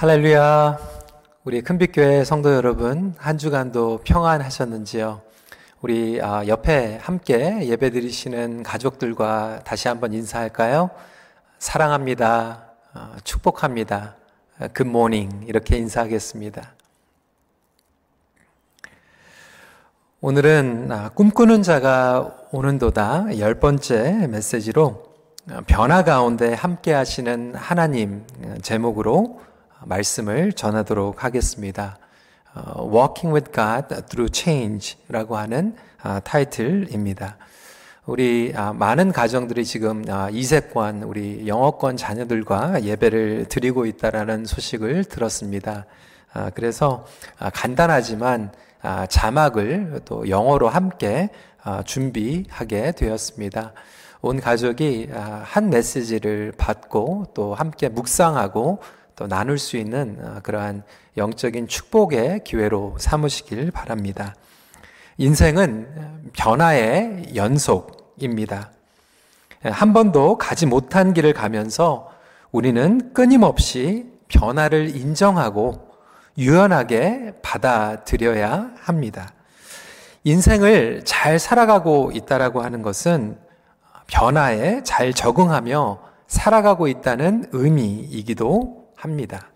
할렐루야. 우리 큰빛교회 성도 여러분, 한 주간도 평안하셨는지요? 우리 아, 옆에 함께 예배 드리시는 가족들과 다시 한번 인사할까요? 사랑합니다. 어, 축복합니다. 굿모닝. 이렇게 인사하겠습니다. 오늘은 아, 꿈꾸는 자가 오는도다 열 번째 메시지로 변화 가운데 함께 하시는 하나님 제목으로 말씀을 전하도록 하겠습니다. 어, Walking with God through Change라고 하는 아, 타이틀입니다. 우리 아, 많은 가정들이 지금 아, 이세권 우리 영어권 자녀들과 예배를 드리고 있다라는 소식을 들었습니다. 그래서 간단하지만 자막을 또 영어로 함께 준비하게 되었습니다. 온 가족이 한 메시지를 받고 또 함께 묵상하고 또 나눌 수 있는 어, 그러한 영적인 축복의 기회로 삼으시길 바랍니다. 인생은 변화의 연속입니다. 한 번도 가지 못한 길을 가면서 우리는 끊임없이 변화를 인정하고 유연하게 받아들여야 합니다. 인생을 잘 살아가고 있다라고 하는 것은 변화에 잘 적응하며 살아가고 있다는 의미이기도 합니다.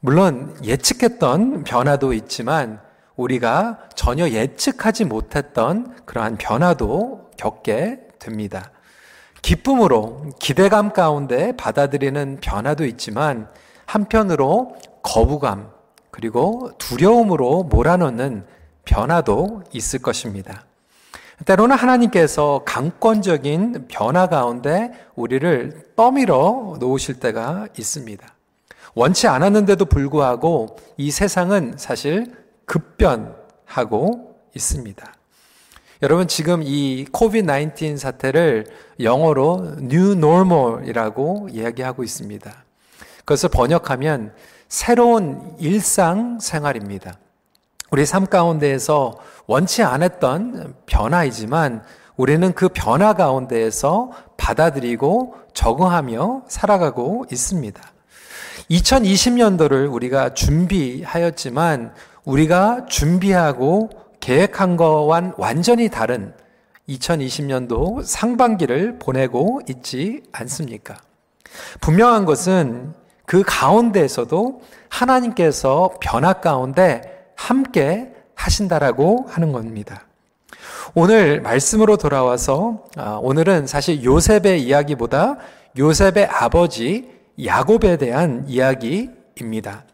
물론 예측했던 변화도 있지만 우리가 전혀 예측하지 못했던 그러한 변화도 겪게 됩니다. 기쁨으로 기대감 가운데 받아들이는 변화도 있지만 한편으로 거부감 그리고 두려움으로 몰아넣는 변화도 있을 것입니다. 때로는 하나님께서 강권적인 변화 가운데 우리를 떠밀어 놓으실 때가 있습니다. 원치 않았는데도 불구하고 이 세상은 사실 급변하고 있습니다. 여러분 지금 이 코비드-19 사태를 영어로 New Normal이라고 이야기하고 있습니다. 그것을 번역하면 새로운 일상 생활입니다. 우리 삶 가운데에서 원치 않았던 변화이지만 우리는 그 변화 가운데에서 받아들이고 적응하며 살아가고 있습니다. 2020년도를 우리가 준비하였지만 우리가 준비하고 계획한 거와는 완전히 다른 2020년도 상반기를 보내고 있지 않습니까? 분명한 것은 그 가운데에서도 하나님께서 변화 가운데 함께 하신다라고 하는 겁니다. 오늘 말씀으로 돌아와서 아, 오늘은 사실 요셉의 이야기보다 요셉의 아버지 야곱에 대한 이야기입니다.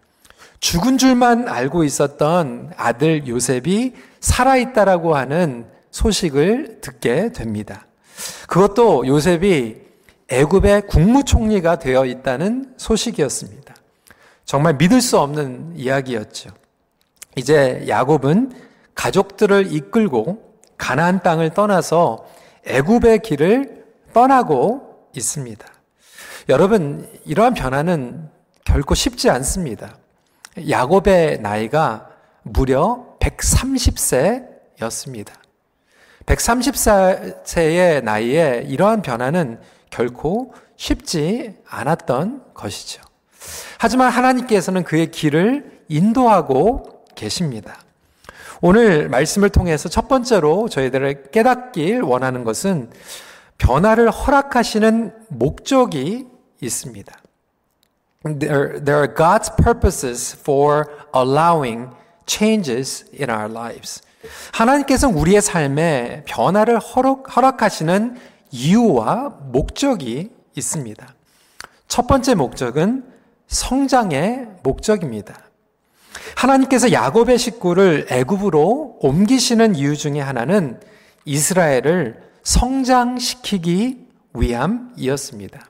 죽은 줄만 알고 있었던 아들 요셉이 살아있다라고 하는 소식을 듣게 됩니다. 그것도 요셉이 애굽의 국무총리가 되어 있다는 소식이었습니다. 정말 믿을 수 없는 이야기였죠. 이제 야곱은 가족들을 이끌고 가나안 땅을 떠나서 애굽의 길을 떠나고 있습니다. 여러분, 이러한 변화는 결코 쉽지 않습니다. 야곱의 나이가 무려 130세였습니다. 130세의 나이에 이러한 변화는 결코 쉽지 않았던 것이죠. 하지만 하나님께서는 그의 길을 인도하고 계십니다. 오늘 말씀을 통해서 첫 번째로 저희들을 깨닫길 원하는 것은 변화를 허락하시는 목적이 있습니다. There, there are God's purposes for allowing changes in our lives. 하나님께서는 우리의 삶에 변화를 허락, 허락하시는 이유와 목적이 있습니다. 첫 번째 목적은 성장의 목적입니다. 하나님께서 야곱의 식구를 애굽으로 옮기시는 이유 중에 하나는 이스라엘을 성장시키기 위함이었습니다.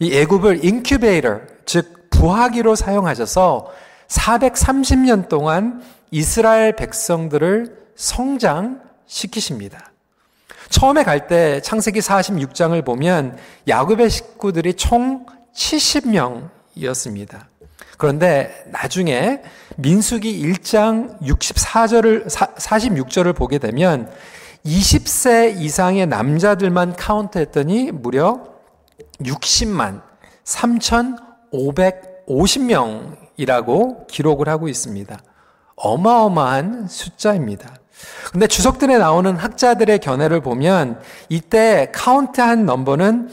이 애굽을 인큐베이터, 즉 부화기로 사용하셔서 430년 동안 이스라엘 백성들을 성장시키십니다. 처음에 갈 때 창세기 46장을 보면 야곱의 식구들이 총 70명이었습니다. 그런데 나중에 민수기 1장 64절을 46절을 보게 되면 20세 이상의 남자들만 카운트했더니 무려 60만 3,500 250명이라고 기록을 하고 있습니다. 어마어마한 숫자입니다. 근데 주석들에 나오는 학자들의 견해를 보면 이때 카운트한 넘버는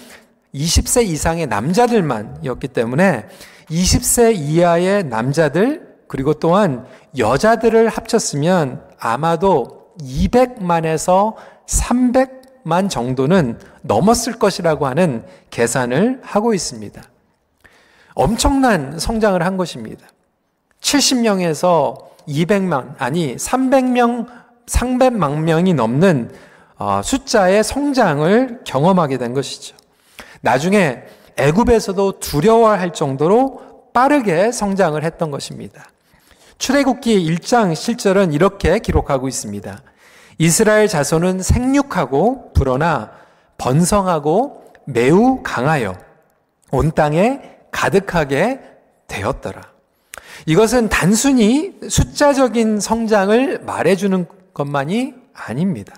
20세 이상의 남자들만이었기 때문에 20세 이하의 남자들 그리고 또한 여자들을 합쳤으면 아마도 200만에서 300 만 정도는 넘었을 것이라고 하는 계산을 하고 있습니다. 엄청난 성장을 한 것입니다. 70명에서 200만, 아니 300명, 300만 명이 넘는 어, 숫자의 성장을 경험하게 된 것이죠. 나중에 애굽에서도 두려워할 정도로 빠르게 성장을 했던 것입니다. 출애굽기 1장 실절은 이렇게 기록하고 있습니다. 이스라엘 자손은 생육하고 불어나 번성하고 매우 강하여 온 땅에 가득하게 되었더라. 이것은 단순히 숫자적인 성장을 말해주는 것만이 아닙니다.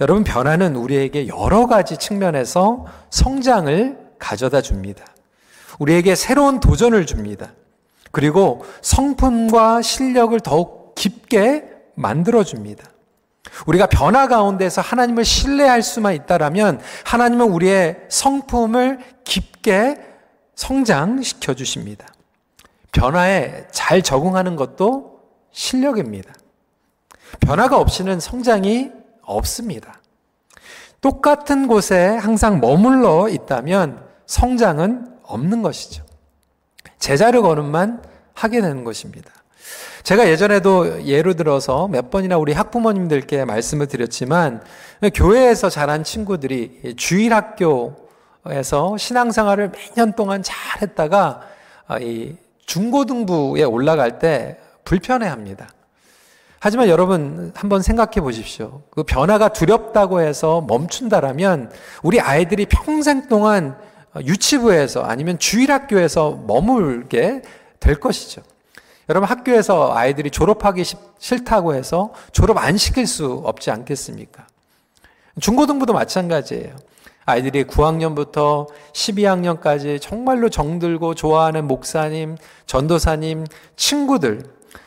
여러분, 변화는 우리에게 여러 가지 측면에서 성장을 가져다 줍니다. 우리에게 새로운 도전을 줍니다. 그리고 성품과 실력을 더욱 깊게 만들어 줍니다. 우리가 변화 가운데서 하나님을 신뢰할 수만 있다라면 하나님은 우리의 성품을 깊게 성장시켜 주십니다. 변화에 잘 적응하는 것도 실력입니다. 변화가 없이는 성장이 없습니다. 똑같은 곳에 항상 머물러 있다면 성장은 없는 것이죠. 제자를 거는만 하게 되는 것입니다. 제가 예전에도 예로 들어서 몇 번이나 우리 학부모님들께 말씀을 드렸지만 교회에서 자란 친구들이 주일학교에서 신앙생활을 몇 년 동안 잘 했다가 이 중고등부에 올라갈 때 불편해합니다. 하지만 여러분 한번 생각해 보십시오. 그 변화가 두렵다고 해서 멈춘다라면 우리 아이들이 평생 동안 유치부에서 아니면 주일학교에서 머물게 될 것이죠. 여러분 학교에서 아이들이 졸업하기 싫다고 해서 졸업 안 시킬 수 없지 않겠습니까? 중고등부도 마찬가지예요. 아이들이 9학년부터 12학년까지 정말로 정들고 좋아하는 목사님, 전도사님, 친구들.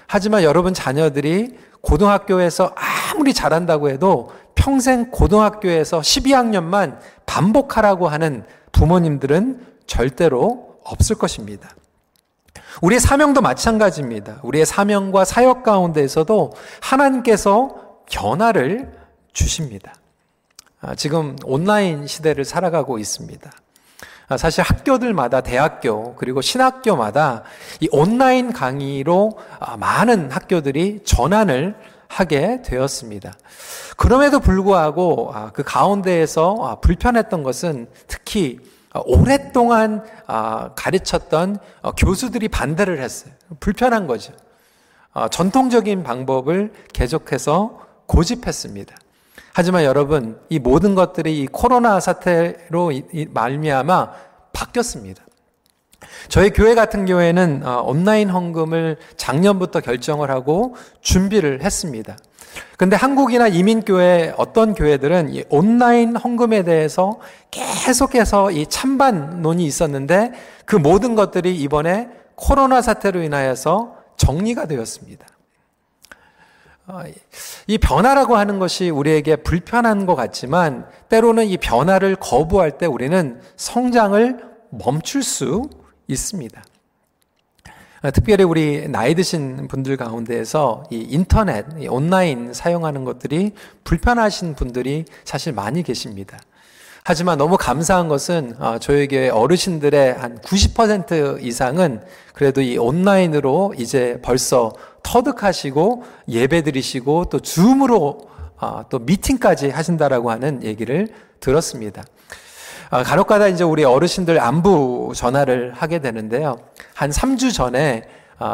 하지만 여러분 자녀들이 고등학교에서 아무리 잘한다고 해도 평생 고등학교에서 12학년만 반복하라고 하는 부모님들은 절대로 없을 것입니다. 우리의 사명도 마찬가지입니다. 우리의 사명과 사역 가운데에서도 하나님께서 변화를 주십니다. 아, 지금 온라인 시대를 살아가고 있습니다. 아, 사실 학교들마다 대학교 그리고 신학교마다 이 온라인 강의로 아, 많은 학교들이 전환을 하게 되었습니다. 그럼에도 불구하고 그 가운데에서 불편했던 것은 특히 오랫동안 가르쳤던 어, 교수들이 반대를 했어요. 불편한 거죠. 전통적인 방법을 계속해서 고집했습니다. 하지만 여러분, 이 모든 것들이 이 코로나 사태로 말미암아 바뀌었습니다. 저희 교회 같은 경우에는 어, 온라인 헌금을 작년부터 결정을 하고 준비를 했습니다. 근데 한국이나 이민교회 어떤 교회들은 이 온라인 헌금에 대해서 계속해서 이 찬반론이 있었는데 그 모든 것들이 이번에 코로나 사태로 인하여서 정리가 되었습니다. 어, 이 변화라고 하는 것이 우리에게 불편한 것 같지만 때로는 이 변화를 거부할 때 우리는 성장을 멈출 수 있습니다. 어, 특별히 우리 나이 드신 분들 가운데에서 이 인터넷, 이 온라인 사용하는 것들이 불편하신 분들이 사실 많이 계십니다. 하지만 너무 감사한 것은 어, 저에게 어르신들의 한 90% 이상은 그래도 이 온라인으로 이제 벌써 터득하시고 예배 드리시고 또 줌으로 어, 또 미팅까지 하신다라고 하는 얘기를 들었습니다. 어, 간혹가다 이제 우리 어르신들 안부 전화를 하게 되는데요. 한 3주 전에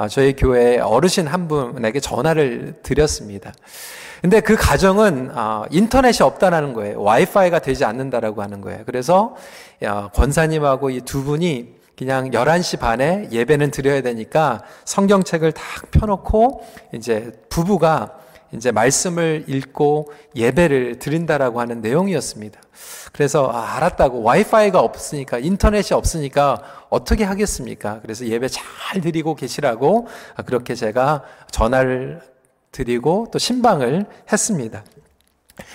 저희 교회 어르신 한 분에게 전화를 드렸습니다. 근데 그 가정은 어, 인터넷이 없다라는 거예요. 와이파이가 되지 않는다라고 하는 거예요. 그래서 권사님하고 이 두 분이 그냥 11시 반에 예배는 드려야 되니까 성경책을 딱 펴놓고 이제 부부가 이제 말씀을 읽고 예배를 드린다라고 하는 내용이었습니다. 그래서 아, 알았다고 와이파이가 없으니까 인터넷이 없으니까 어떻게 하겠습니까? 그래서 예배 잘 드리고 계시라고 그렇게 제가 전화를 드리고 또 신방을 했습니다.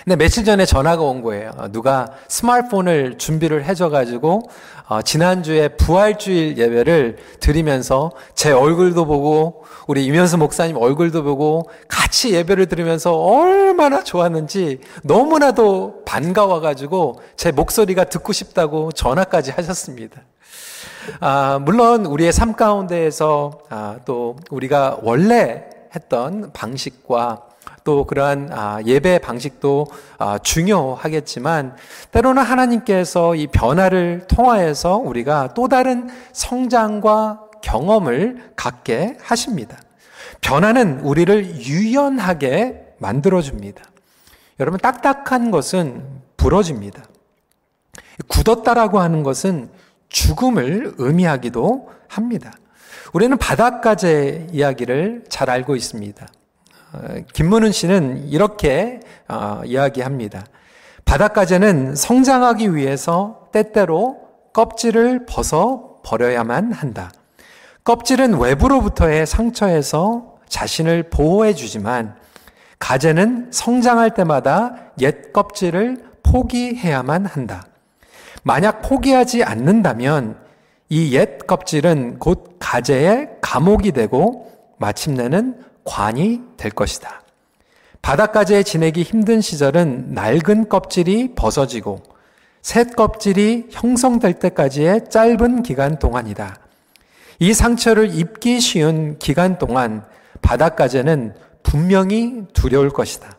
근데 며칠 전에 전화가 온 거예요. 어, 누가 스마트폰을 준비를 해줘가지고 어, 지난주에 부활주일 예배를 드리면서 제 얼굴도 보고 우리 이면수 목사님 얼굴도 보고 같이 예배를 들으면서 얼마나 좋았는지 너무나도 반가워가지고 제 목소리가 듣고 싶다고 전화까지 하셨습니다. 아, 물론 우리의 삶 가운데에서 아, 또 우리가 원래 했던 방식과 또 그러한 아, 예배 방식도 아, 중요하겠지만 때로는 하나님께서 이 변화를 통하여서 우리가 또 다른 성장과 경험을 갖게 하십니다. 변화는 우리를 유연하게 만들어줍니다. 여러분, 딱딱한 것은 부러집니다. 굳었다라고 하는 것은 죽음을 의미하기도 합니다. 우리는 바닷가재 이야기를 잘 알고 있습니다. 어, 김문은 씨는 이렇게 어, 이야기합니다. 바닷가재는 성장하기 위해서 때때로 껍질을 벗어 버려야만 한다. 껍질은 외부로부터의 상처에서 자신을 보호해 주지만 가재는 성장할 때마다 옛 껍질을 포기해야만 한다. 만약 포기하지 않는다면 이 옛 껍질은 곧 가재의 감옥이 되고 마침내는 관이 될 것이다. 바닷가재에 지내기 힘든 시절은 낡은 껍질이 벗어지고 새 껍질이 형성될 때까지의 짧은 기간 동안이다. 이 상처를 입기 쉬운 기간 동안 바닷가재는 분명히 두려울 것이다.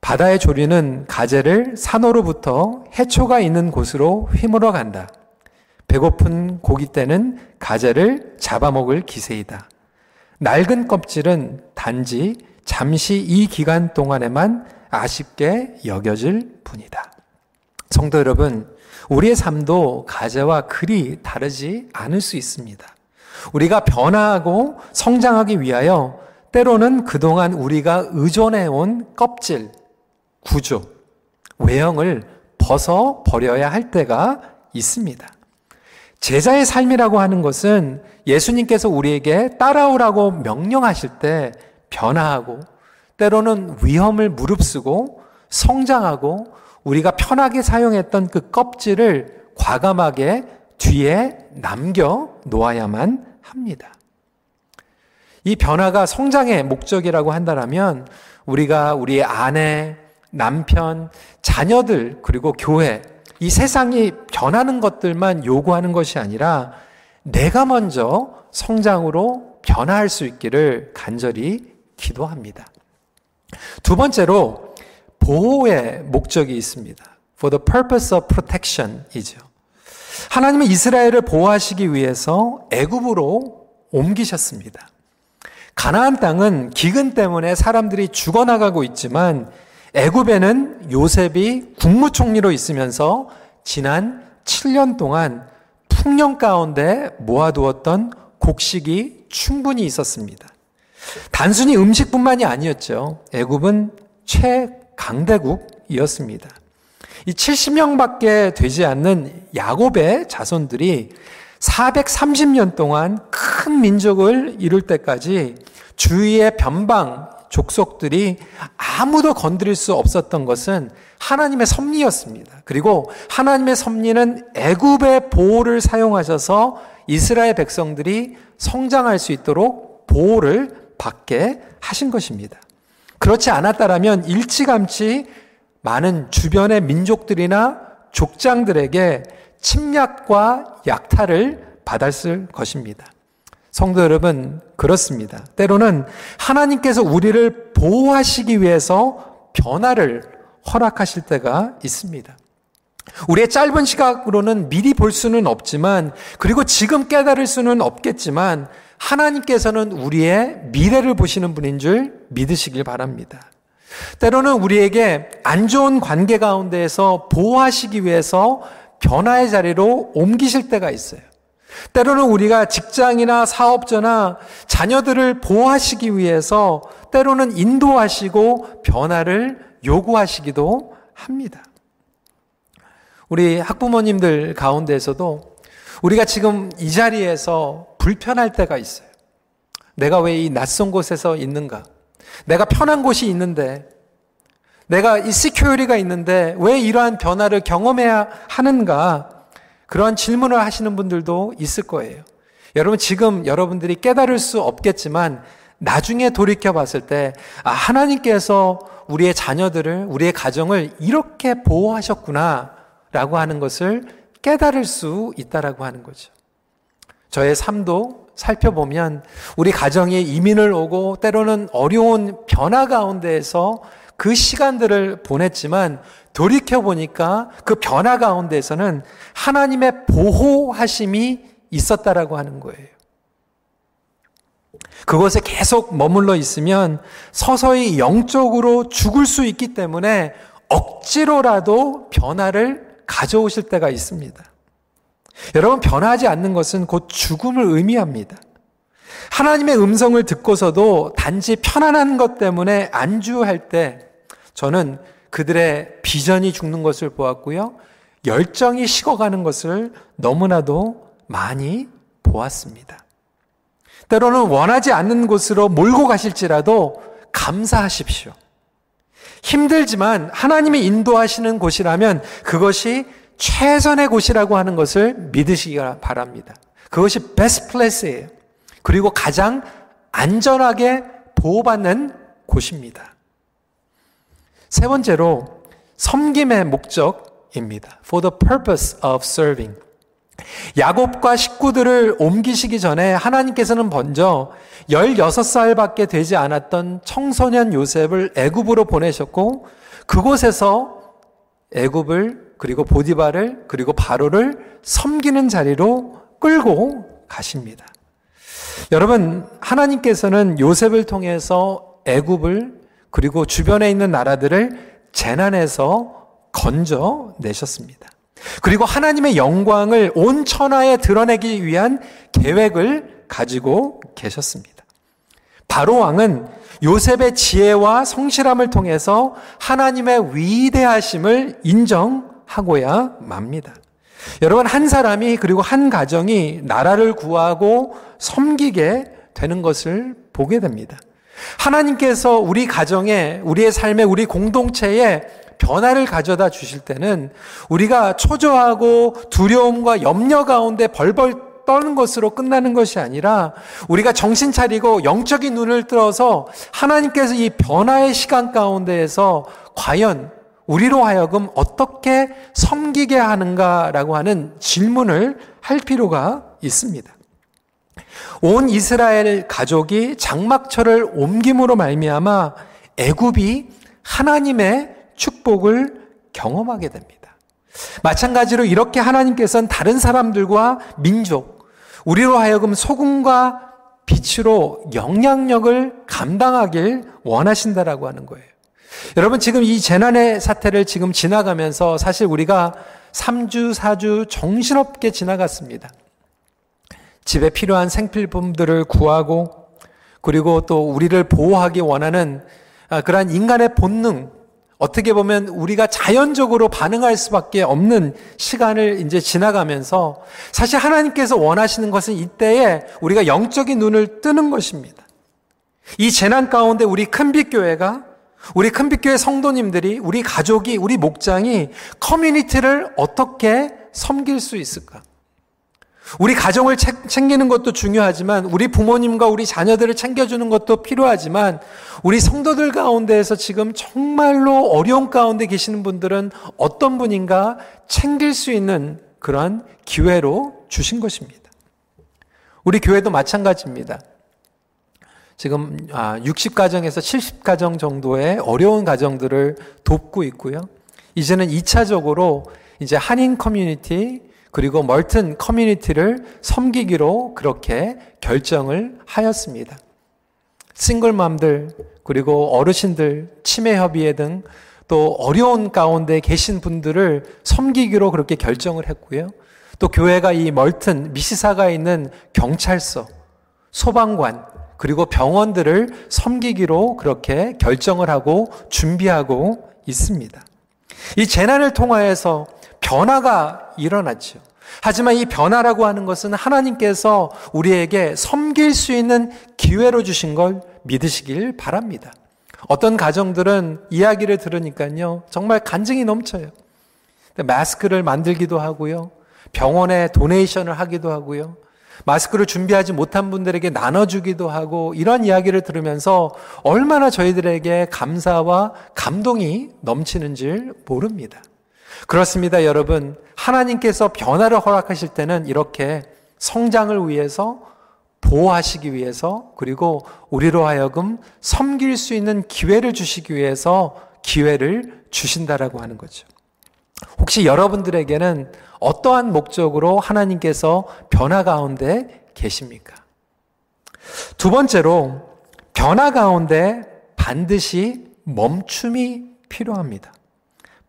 바다의 조류는 가재를 산호로부터 해초가 있는 곳으로 휘물어 간다. 배고픈 고기 때는 가재를 잡아먹을 기세이다. 낡은 껍질은 단지 잠시 이 기간 동안에만 아쉽게 여겨질 뿐이다. 성도 여러분, 우리의 삶도 가재와 글이 다르지 않을 수 있습니다. 우리가 변화하고 성장하기 위하여 때로는 그동안 우리가 의존해온 껍질, 구조, 외형을 벗어 버려야 할 때가 있습니다. 제자의 삶이라고 하는 것은 예수님께서 우리에게 따라오라고 명령하실 때 변화하고 때로는 위험을 무릅쓰고 성장하고 우리가 편하게 사용했던 그 껍질을 과감하게 뒤에 남겨 놓아야만 합니다. 이 변화가 성장의 목적이라고 한다면 우리가 우리의 아내, 남편, 자녀들, 그리고 교회, 이 세상이 변하는 것들만 요구하는 것이 아니라 내가 먼저 성장으로 변화할 수 있기를 간절히 기도합니다. 두 번째로 보호의 목적이 있습니다. For the purpose of protection 이죠. 하나님은 이스라엘을 보호하시기 위해서 애굽으로 옮기셨습니다. 가나안 땅은 기근 때문에 사람들이 죽어나가고 있지만 애굽에는 요셉이 국무총리로 있으면서 지난 7년 동안 풍령 가운데 모아두었던 곡식이 충분히 있었습니다. 단순히 음식뿐만이 아니었죠. 애굽은 최강대국이었습니다. 이 70명밖에 되지 않는 야곱의 자손들이 430년 동안 큰 민족을 이룰 때까지 주위의 변방 족속들이 아무도 건드릴 수 없었던 것은 하나님의 섭리였습니다. 그리고 하나님의 섭리는 애굽의 보호를 사용하셔서 이스라엘 백성들이 성장할 수 있도록 보호를 받게 하신 것입니다. 그렇지 않았다라면 일찌감치 많은 주변의 민족들이나 족장들에게 침략과 약탈을 받았을 것입니다. 성도 여러분, 그렇습니다. 때로는 하나님께서 우리를 보호하시기 위해서 변화를 허락하실 때가 있습니다. 우리의 짧은 시각으로는 미리 볼 수는 없지만, 그리고 지금 깨달을 수는 없겠지만, 하나님께서는 우리의 미래를 보시는 분인 줄 믿으시길 바랍니다. 때로는 우리에게 안 좋은 관계 가운데에서 보호하시기 위해서 변화의 자리로 옮기실 때가 있어요. 때로는 우리가 직장이나 사업자나 자녀들을 보호하시기 위해서 때로는 인도하시고 변화를 요구하시기도 합니다. 우리 학부모님들 가운데에서도 우리가 지금 이 자리에서 불편할 때가 있어요. 내가 왜 이 낯선 곳에서 있는가? 내가 편한 곳이 있는데, 내가 이 시큐리가 있는데 왜 이러한 변화를 경험해야 하는가? 그런 질문을 하시는 분들도 있을 거예요. 여러분, 지금 여러분들이 깨달을 수 없겠지만, 나중에 돌이켜 봤을 때, 아, 하나님께서 우리의 자녀들을, 우리의 가정을 이렇게 보호하셨구나, 라고 하는 것을 깨달을 수 있다라고 하는 거죠. 저의 삶도 살펴보면 우리 가정에 이민을 오고 때로는 어려운 변화 가운데에서 그 시간들을 보냈지만 돌이켜 보니까 그 변화 가운데에서는 하나님의 보호하심이 있었다라고 하는 거예요. 그곳에 계속 머물러 있으면 서서히 영적으로 죽을 수 있기 때문에 억지로라도 변화를 가져오실 때가 있습니다. 여러분, 변하지 않는 것은 곧 죽음을 의미합니다. 하나님의 음성을 듣고서도 단지 편안한 것 때문에 안주할 때 저는 그들의 비전이 죽는 것을 보았고요. 열정이 식어가는 것을 너무나도 많이 보았습니다. 때로는 원하지 않는 곳으로 몰고 가실지라도 감사하십시오. 힘들지만 하나님이 인도하시는 곳이라면 그것이 최선의 곳이라고 하는 것을 믿으시기 바랍니다. 그것이 베스트 플레이스예요. 그리고 가장 안전하게 보호받는 곳입니다. 세 번째로 섬김의 목적입니다. For the purpose of serving. 야곱과 식구들을 옮기시기 전에 하나님께서는 먼저 16살밖에 되지 않았던 청소년 요셉을 애굽으로 보내셨고 그곳에서 애굽을 그리고 보디바를 그리고 바로를 섬기는 자리로 끌고 가십니다. 여러분 하나님께서는 요셉을 통해서 애굽을 그리고 주변에 있는 나라들을 재난에서 건져 내셨습니다. 그리고 하나님의 영광을 온 천하에 드러내기 위한 계획을 가지고 계셨습니다. 바로 왕은 요셉의 지혜와 성실함을 통해서 하나님의 위대하심을 인정하고야 맙니다. 여러분, 한 사람이 그리고 한 가정이 나라를 구하고 섬기게 되는 것을 보게 됩니다. 하나님께서 우리 가정에, 우리의 삶에, 우리 공동체에 변화를 가져다 주실 때는 우리가 초조하고 두려움과 염려 가운데 벌벌 떠는 것으로 끝나는 것이 아니라 우리가 정신 차리고 영적인 눈을 들어서 하나님께서 이 변화의 시간 가운데에서 과연 우리로 하여금 어떻게 섬기게 하는가라고 하는 질문을 할 필요가 있습니다. 온 이스라엘 가족이 장막철을 옮김으로 말미암아 애굽이 하나님의 축복을 경험하게 됩니다. 마찬가지로 이렇게 하나님께서는 다른 사람들과 민족, 우리로 하여금 소금과 빛으로 영향력을 감당하길 원하신다라고 하는 거예요. 여러분 지금 이 재난의 사태를 지금 지나가면서 사실 우리가 3주, 4주 정신없게 지나갔습니다. 집에 필요한 생필품들을 구하고 그리고 또 우리를 보호하기 원하는 아, 그러한 인간의 본능, 어떻게 보면 우리가 자연적으로 반응할 수밖에 없는 시간을 이제 지나가면서 사실 하나님께서 원하시는 것은 이때에 우리가 영적인 눈을 뜨는 것입니다. 이 재난 가운데 우리 큰빛교회가 우리 큰빛교회 성도님들이 우리 가족이 우리 목장이 커뮤니티를 어떻게 섬길 수 있을까? 우리 가정을 챙기는 것도 중요하지만 우리 부모님과 우리 자녀들을 챙겨주는 것도 필요하지만 우리 성도들 가운데에서 지금 정말로 어려운 가운데 계시는 분들은 어떤 분인가 챙길 수 있는 그러한 기회로 주신 것입니다. 우리 교회도 마찬가지입니다. 지금 60가정에서 아, 70가정 정도의 어려운 가정들을 돕고 있고요. 이제는 2차적으로 이제 한인 커뮤니티 그리고 멀튼 커뮤니티를 섬기기로 그렇게 결정을 하였습니다. 싱글맘들 그리고 어르신들 치매 협의회 등 또 어려운 가운데 계신 분들을 섬기기로 그렇게 결정을 했고요. 또 교회가 이 멀튼 미시사가 있는 경찰서, 소방관 그리고 병원들을 섬기기로 그렇게 결정을 하고 준비하고 있습니다. 이 재난을 통하여서 변화가 일어났죠. 하지만 이 변화라고 하는 것은 하나님께서 우리에게 섬길 수 있는 기회로 주신 걸 믿으시길 바랍니다. 어떤 가정들은 이야기를 들으니까요, 정말 간증이 넘쳐요. 마스크를 만들기도 하고요, 병원에 도네이션을 하기도 하고요, 마스크를 준비하지 못한 분들에게 나눠주기도 하고 이런 이야기를 들으면서 얼마나 저희들에게 감사와 감동이 넘치는지 모릅니다. 그렇습니다, 여러분. 하나님께서 변화를 허락하실 때는 이렇게 성장을 위해서 보호하시기 위해서 그리고 우리로 하여금 섬길 수 있는 기회를 주시기 위해서 기회를 주신다라고 하는 거죠. 혹시 여러분들에게는 어떠한 목적으로 하나님께서 변화 가운데 계십니까? 두 번째로 변화 가운데 반드시 멈춤이 필요합니다.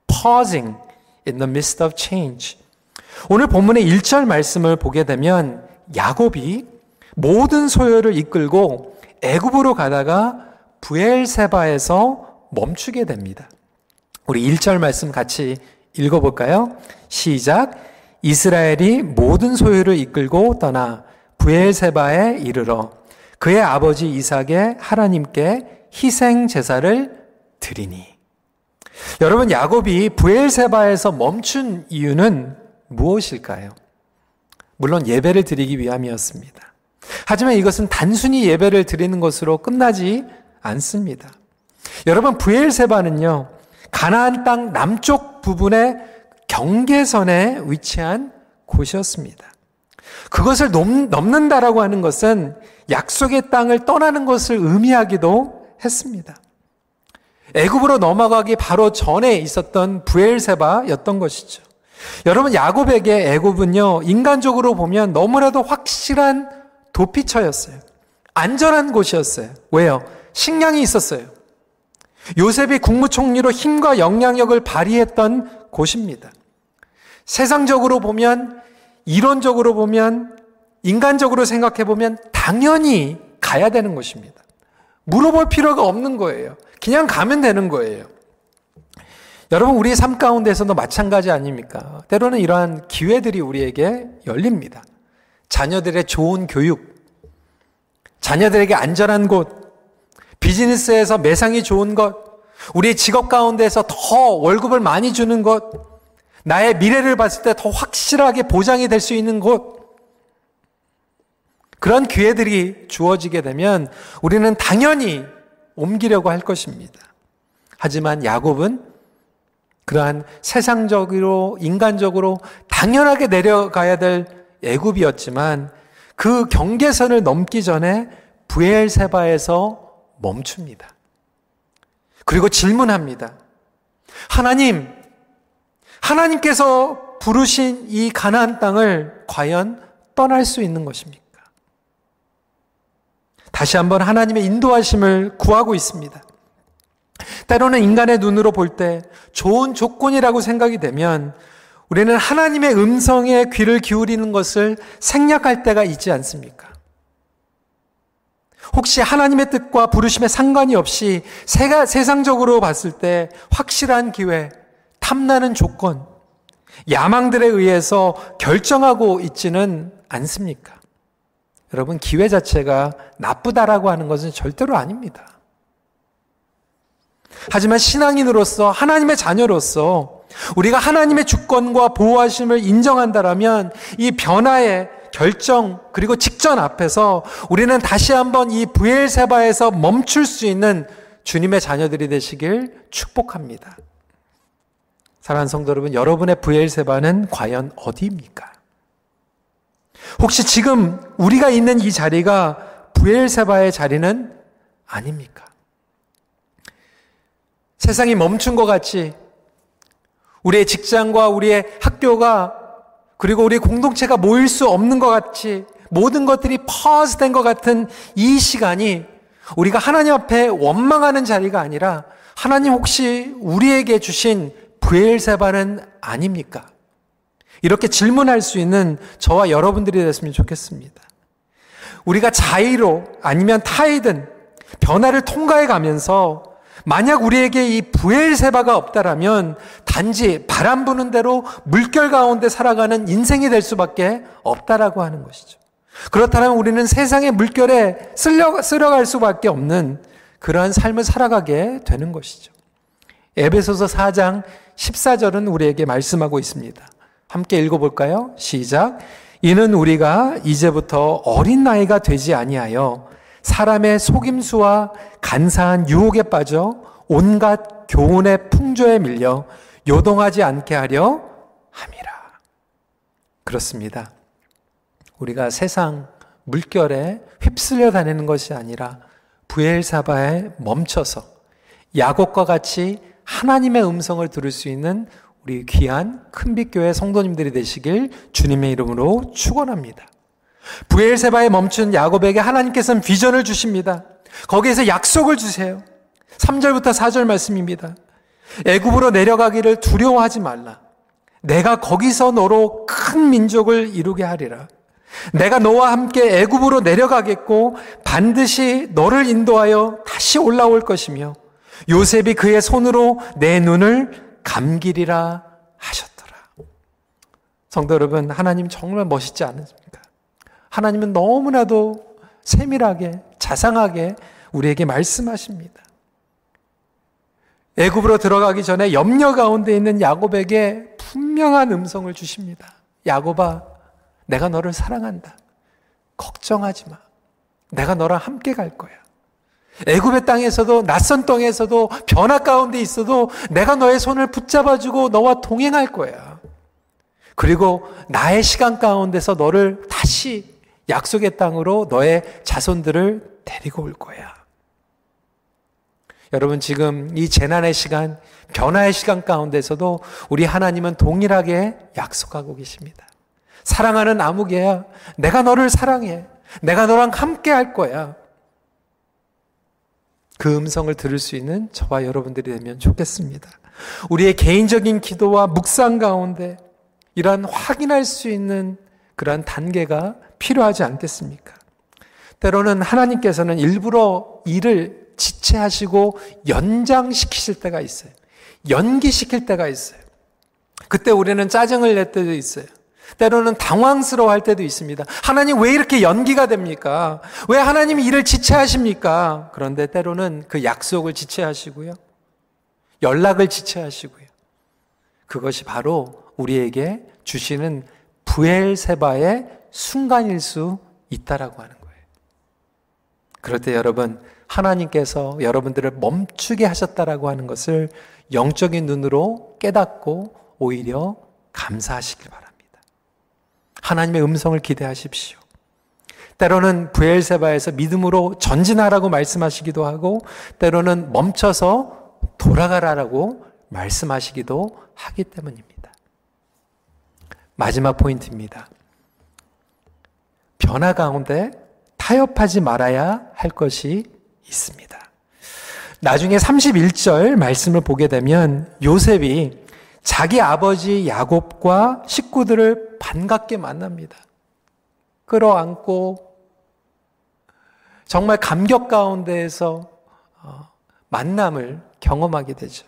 pausing in the midst of change. 오늘 본문의 1절 말씀을 보게 되면 야곱이 모든 소요를 이끌고 애굽으로 가다가 부엘세바에서 멈추게 됩니다. 우리 1절 말씀 같이 읽어 볼까요? 시작. 이스라엘이 모든 소유를 이끌고 떠나 부엘세바에 이르러 그의 아버지 이삭의 하나님께 희생 제사를 드리니. 여러분 야곱이 부엘세바에서 멈춘 이유는 무엇일까요? 물론 예배를 드리기 위함이었습니다. 하지만 이것은 단순히 예배를 드리는 것으로 끝나지 않습니다. 여러분 부엘세바는요. 가나안 땅 남쪽 부분의 경계선에 위치한 곳이었습니다. 그것을 넘, 넘는다라고 하는 것은 약속의 땅을 떠나는 것을 의미하기도 했습니다. 애굽으로 넘어가기 바로 전에 있었던 부엘세바였던 것이죠. 여러분 야곱에게 애굽은요 인간적으로 보면 너무나도 확실한 도피처였어요. 안전한 곳이었어요. 왜요? 식량이 있었어요. 요셉이 국무총리로 힘과 영향력을 발휘했던 곳입니다. 세상적으로 보면, 이론적으로 보면, 인간적으로 생각해 보면 당연히 가야 되는 곳입니다. 물어볼 필요가 없는 거예요. 그냥 가면 되는 거예요. 여러분, 우리의 삶 가운데서도 마찬가지 아닙니까? 때로는 이러한 기회들이 우리에게 열립니다. 자녀들의 좋은 교육, 자녀들에게 안전한 곳, 비즈니스에서 매상이 좋은 것, 우리의 직업 가운데서 더 월급을 많이 주는 것, 나의 미래를 봤을 때 더 확실하게 보장이 될 수 있는 곳, 그런 기회들이 주어지게 되면 우리는 당연히 옮기려고 할 것입니다. 하지만 야곱은 그러한 세상적으로 인간적으로 당연하게 내려가야 될 애굽이었지만 그 경계선을 넘기 전에 부엘세바에서 멈춥니다. 그리고 질문합니다. 하나님, 하나님께서 부르신 이 가나안 땅을 과연 떠날 수 있는 것입니까? 다시 한번 하나님의 인도하심을 구하고 있습니다. 때로는 인간의 눈으로 볼 때 좋은 조건이라고 생각이 되면 우리는 하나님의 음성에 귀를 기울이는 것을 생략할 때가 있지 않습니까? 혹시 하나님의 뜻과 부르심에 상관이 없이 세상적으로 봤을 때 확실한 기회, 탐나는 조건, 야망들에 의해서 결정하고 있지는 않습니까? 여러분, 기회 자체가 나쁘다라고 하는 것은 절대로 아닙니다. 하지만 신앙인으로서 하나님의 자녀로서 우리가 하나님의 주권과 보호하심을 인정한다라면 이 변화의 결정 그리고 직전 앞에서 우리는 다시 한번 이 부엘세바에서 멈출 수 있는 주님의 자녀들이 되시길 축복합니다. 사랑하는 성도 여러분, 여러분의 부엘세바는 과연 어디입니까? 혹시 지금 우리가 있는 이 자리가 부엘세바의 자리는 아닙니까? 세상이 멈춘 것 같이 우리의 직장과 우리의 학교가 그리고 우리 공동체가 모일 수 없는 것 같이 모든 것들이 퍼스된 것 같은 이 시간이 우리가 하나님 앞에 원망하는 자리가 아니라 하나님 혹시 우리에게 주신 부엘세바는 아닙니까? 이렇게 질문할 수 있는 저와 여러분들이 됐으면 좋겠습니다. 우리가 자의로 아니면 타이든 변화를 통과해 가면서 만약 우리에게 이 부엘세바가 없다라면 단지 바람 부는 대로 물결 가운데 살아가는 인생이 될 수밖에 없다라고 하는 것이죠. 그렇다면 우리는 세상의 물결에 쓸려, 쓸어갈 수밖에 없는 그러한 삶을 살아가게 되는 것이죠. 에베소서 4장 14절은 우리에게 말씀하고 있습니다. 함께 읽어볼까요? 시작. 이는 우리가 이제부터 어린 나이가 되지 아니하여 사람의 속임수와 간사한 유혹에 빠져 온갖 교훈의 풍조에 밀려 요동하지 않게 하려 함이라. 그렇습니다. 우리가 세상 물결에 휩쓸려 다니는 것이 아니라 부엘사바에 멈춰서 야곱과 같이 하나님의 음성을 들을 수 있는 우리 귀한 큰빛교회 성도님들이 되시길 주님의 이름으로 축원합니다. 부엘세바에 멈춘 야곱에게 하나님께서는 비전을 주십니다. 거기에서 약속을 주세요. 3절부터 4절 말씀입니다. 애굽으로 내려가기를 두려워하지 말라. 내가 거기서 너로 큰 민족을 이루게 하리라. 내가 너와 함께 애굽으로 내려가겠고 반드시 너를 인도하여 다시 올라올 것이며 요셉이 그의 손으로 내 눈을 감기리라 하셨더라. 성도 여러분, 하나님 정말 멋있지 않으십니까? 하나님은 너무나도 세밀하게, 자상하게 우리에게 말씀하십니다. 애굽으로 들어가기 전에 염려 가운데 있는 야곱에게 분명한 음성을 주십니다. 야곱아, 내가 너를 사랑한다. 걱정하지 마. 내가 너랑 함께 갈 거야. 애굽의 땅에서도 낯선 땅에서도 변화 가운데 있어도 내가 너의 손을 붙잡아 주고 너와 동행할 거야. 그리고 나의 시간 가운데서 너를 다시 약속의 땅으로 너의 자손들을 데리고 올 거야. 여러분 지금 이 재난의 시간, 변화의 시간 가운데서도 우리 하나님은 동일하게 약속하고 계십니다. 사랑하는 아무개야, 내가 너를 사랑해. 내가 너랑 함께 할 거야. 그 음성을 들을 수 있는 저와 여러분들이 되면 좋겠습니다. 우리의 개인적인 기도와 묵상 가운데 이러한 확인할 수 있는 그러한 단계가 필요하지 않겠습니까? 때로는 하나님께서는 일부러 일을 지체하시고 연장시키실 때가 있어요. 연기시킬 때가 있어요. 그때 우리는 짜증을 낼 때도 있어요. 때로는 당황스러워 할 때도 있습니다. 하나님 왜 이렇게 연기가 됩니까? 왜 하나님이 일을 지체하십니까? 그런데 때로는 그 약속을 지체하시고요. 연락을 지체하시고요. 그것이 바로 우리에게 주시는 부엘세바의 순간일 수 있다라고 하는 거예요. 그럴 때 여러분 하나님께서 여러분들을 멈추게 하셨다라고 하는 것을 영적인 눈으로 깨닫고 오히려 감사하시길 바랍니다. 하나님의 음성을 기대하십시오. 때로는 부엘세바에서 믿음으로 전진하라고 말씀하시기도 하고 때로는 멈춰서 돌아가라라고 말씀하시기도 하기 때문입니다. 마지막 포인트입니다. 변화 가운데 타협하지 말아야 할 것이 있습니다. 나중에 31절 말씀을 보게 되면 요셉이 자기 아버지 야곱과 식구들을 반갑게 만납니다. 끌어안고 정말 감격 가운데에서 어, 만남을 경험하게 되죠.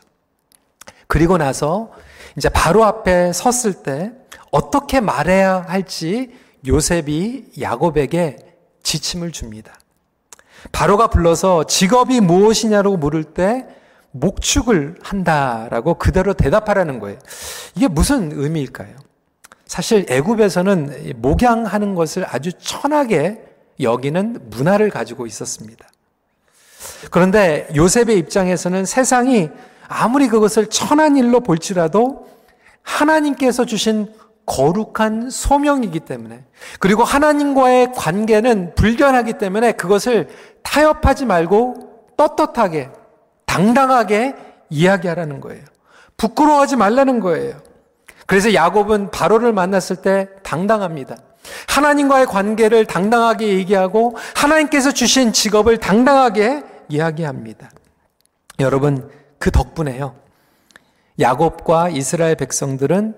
그리고 나서 이제 바로 앞에 섰을 때 어떻게 말해야 할지 요셉이 야곱에게 지침을 줍니다. 바로가 불러서 직업이 무엇이냐고 물을 때 목축을 한다라고 그대로 대답하라는 거예요. 이게 무슨 의미일까요? 사실 애굽에서는 목양하는 것을 아주 천하게 여기는 문화를 가지고 있었습니다. 그런데 요셉의 입장에서는 세상이 아무리 그것을 천한 일로 볼지라도 하나님께서 주신 거룩한 소명이기 때문에 그리고 하나님과의 관계는 불변하기 때문에 그것을 타협하지 말고 떳떳하게 당당하게 이야기하라는 거예요. 부끄러워하지 말라는 거예요. 그래서 야곱은 바로를 만났을 때 당당합니다. 하나님과의 관계를 당당하게 얘기하고 하나님께서 주신 직업을 당당하게 이야기합니다. 여러분, 그 덕분에요. 야곱과 이스라엘 백성들은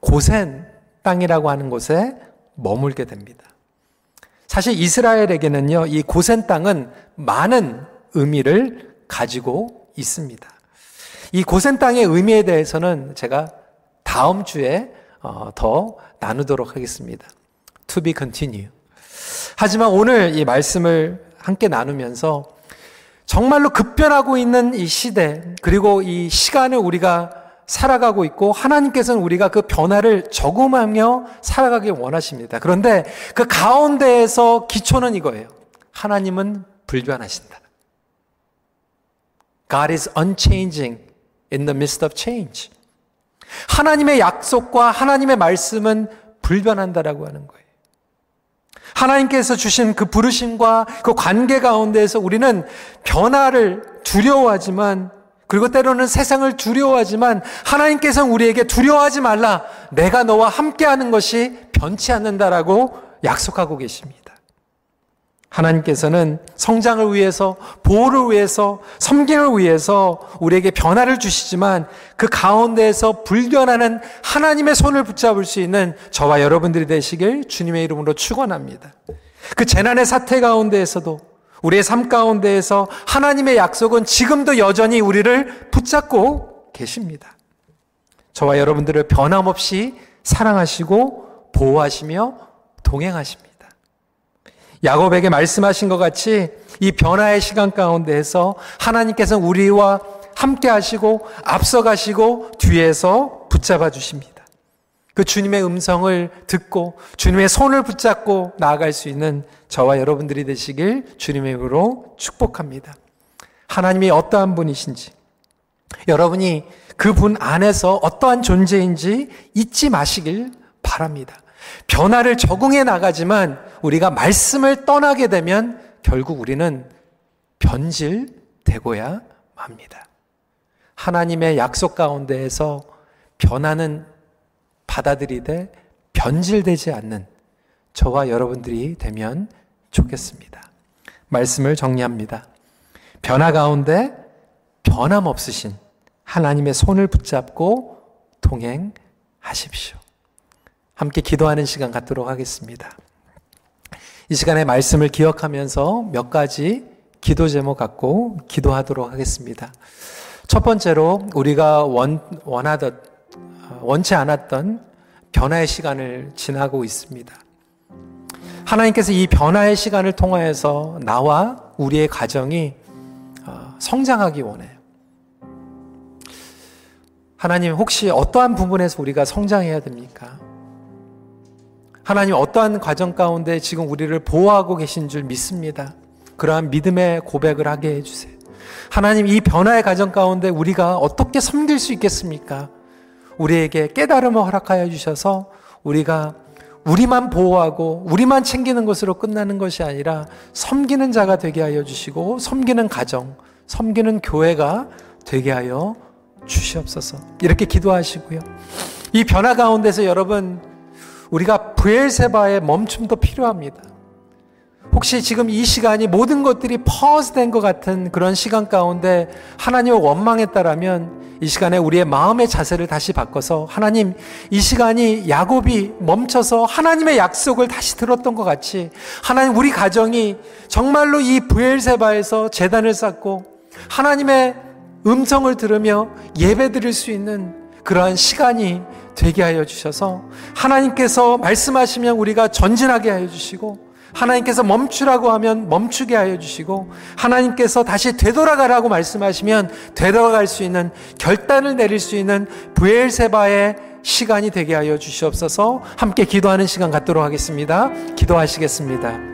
고센 땅이라고 하는 곳에 머물게 됩니다. 사실 이스라엘에게는요, 이 고센 땅은 많은 의미를 가지고 있습니다. 이 고센 땅의 의미에 대해서는 제가 다음 주에 어, 더 나누도록 하겠습니다. To be continue. 하지만 오늘 이 말씀을 함께 나누면서 정말로 급변하고 있는 이 시대, 그리고 이 시간을 우리가 살아가고 있고 하나님께서는 우리가 그 변화를 적응하며 살아가길 원하십니다. 그런데 그 가운데에서 기초는 이거예요. 하나님은 불변하신다. God is unchanging in the midst of change. 하나님의 약속과 하나님의 말씀은 불변한다라고 하는 거예요. 하나님께서 주신 그 부르심과 그 관계 가운데에서 우리는 변화를 두려워하지만 그리고 때로는 세상을 두려워하지만 하나님께서는 우리에게 두려워하지 말라. 내가 너와 함께하는 것이 변치 않는다라고 약속하고 계십니다. 하나님께서는 성장을 위해서, 보호를 위해서, 섬김을 위해서 우리에게 변화를 주시지만 그 가운데에서 불변하는 하나님의 손을 붙잡을 수 있는 저와 여러분들이 되시길 주님의 이름으로 축원합니다. 그 재난의 사태 가운데에서도 우리의 삶 가운데에서 하나님의 약속은 지금도 여전히 우리를 붙잡고 계십니다. 저와 여러분들을 변함없이 사랑하시고 보호하시며 동행하십니다. 야곱에게 말씀하신 것 같이 이 변화의 시간 가운데에서 하나님께서 우리와 함께 하시고 앞서 가시고 뒤에서 붙잡아 주십니다. 그 주님의 음성을 듣고 주님의 손을 붙잡고 나아갈 수 있는 저와 여러분들이 되시길 주님의 이름으로 축복합니다. 하나님이 어떠한 분이신지 여러분이 그분 안에서 어떠한 존재인지 잊지 마시길 바랍니다. 변화를 적응해 나가지만 우리가 말씀을 떠나게 되면 결국 우리는 변질되고야 맙니다. 하나님의 약속 가운데에서 변화는 받아들이되 변질되지 않는 저와 여러분들이 되면 좋겠습니다. 말씀을 정리합니다. 변화 가운데 변함없으신 하나님의 손을 붙잡고 동행하십시오. 함께 기도하는 시간 갖도록 하겠습니다. 이 시간에 말씀을 기억하면서 몇 가지 기도 제목 갖고 기도하도록 하겠습니다. 첫 번째로 우리가 원, 원하던, 원치 않았던 변화의 시간을 지나고 있습니다. 하나님께서 이 변화의 시간을 통하여서 나와 우리의 가정이 어, 성장하기 원해요. 하나님 혹시 어떠한 부분에서 우리가 성장해야 됩니까? 하나님 어떠한 과정 가운데 지금 우리를 보호하고 계신 줄 믿습니다. 그러한 믿음의 고백을 하게 해주세요. 하나님 이 변화의 과정 가운데 우리가 어떻게 섬길 수 있겠습니까? 우리에게 깨달음을 허락하여 주셔서 우리가 우리만 보호하고 우리만 챙기는 것으로 끝나는 것이 아니라 섬기는 자가 되게 하여 주시고 섬기는 가정, 섬기는 교회가 되게 하여 주시옵소서. 이렇게 기도하시고요. 이 변화 가운데서 여러분 우리가 브엘세바의 멈춤도 필요합니다. 혹시 지금 이 시간이 모든 것들이 퍼즈된 것 같은 그런 시간 가운데 하나님을 원망했다라면 이 시간에 우리의 마음의 자세를 다시 바꿔서 하나님 이 시간이 야곱이 멈춰서 하나님의 약속을 다시 들었던 것 같이 하나님 우리 가정이 정말로 이 부엘세바에서 재단을 쌓고 하나님의 음성을 들으며 예배 드릴 수 있는 그러한 시간이 되게 하여 주셔서 하나님께서 말씀하시면 우리가 전진하게 하여 주시고 하나님께서 멈추라고 하면 멈추게 하여 주시고 하나님께서 다시 되돌아가라고 말씀하시면 되돌아갈 수 있는 결단을 내릴 수 있는 부엘세바의 시간이 되게 하여 주시옵소서 함께 기도하는 시간 갖도록 하겠습니다. 기도하시겠습니다.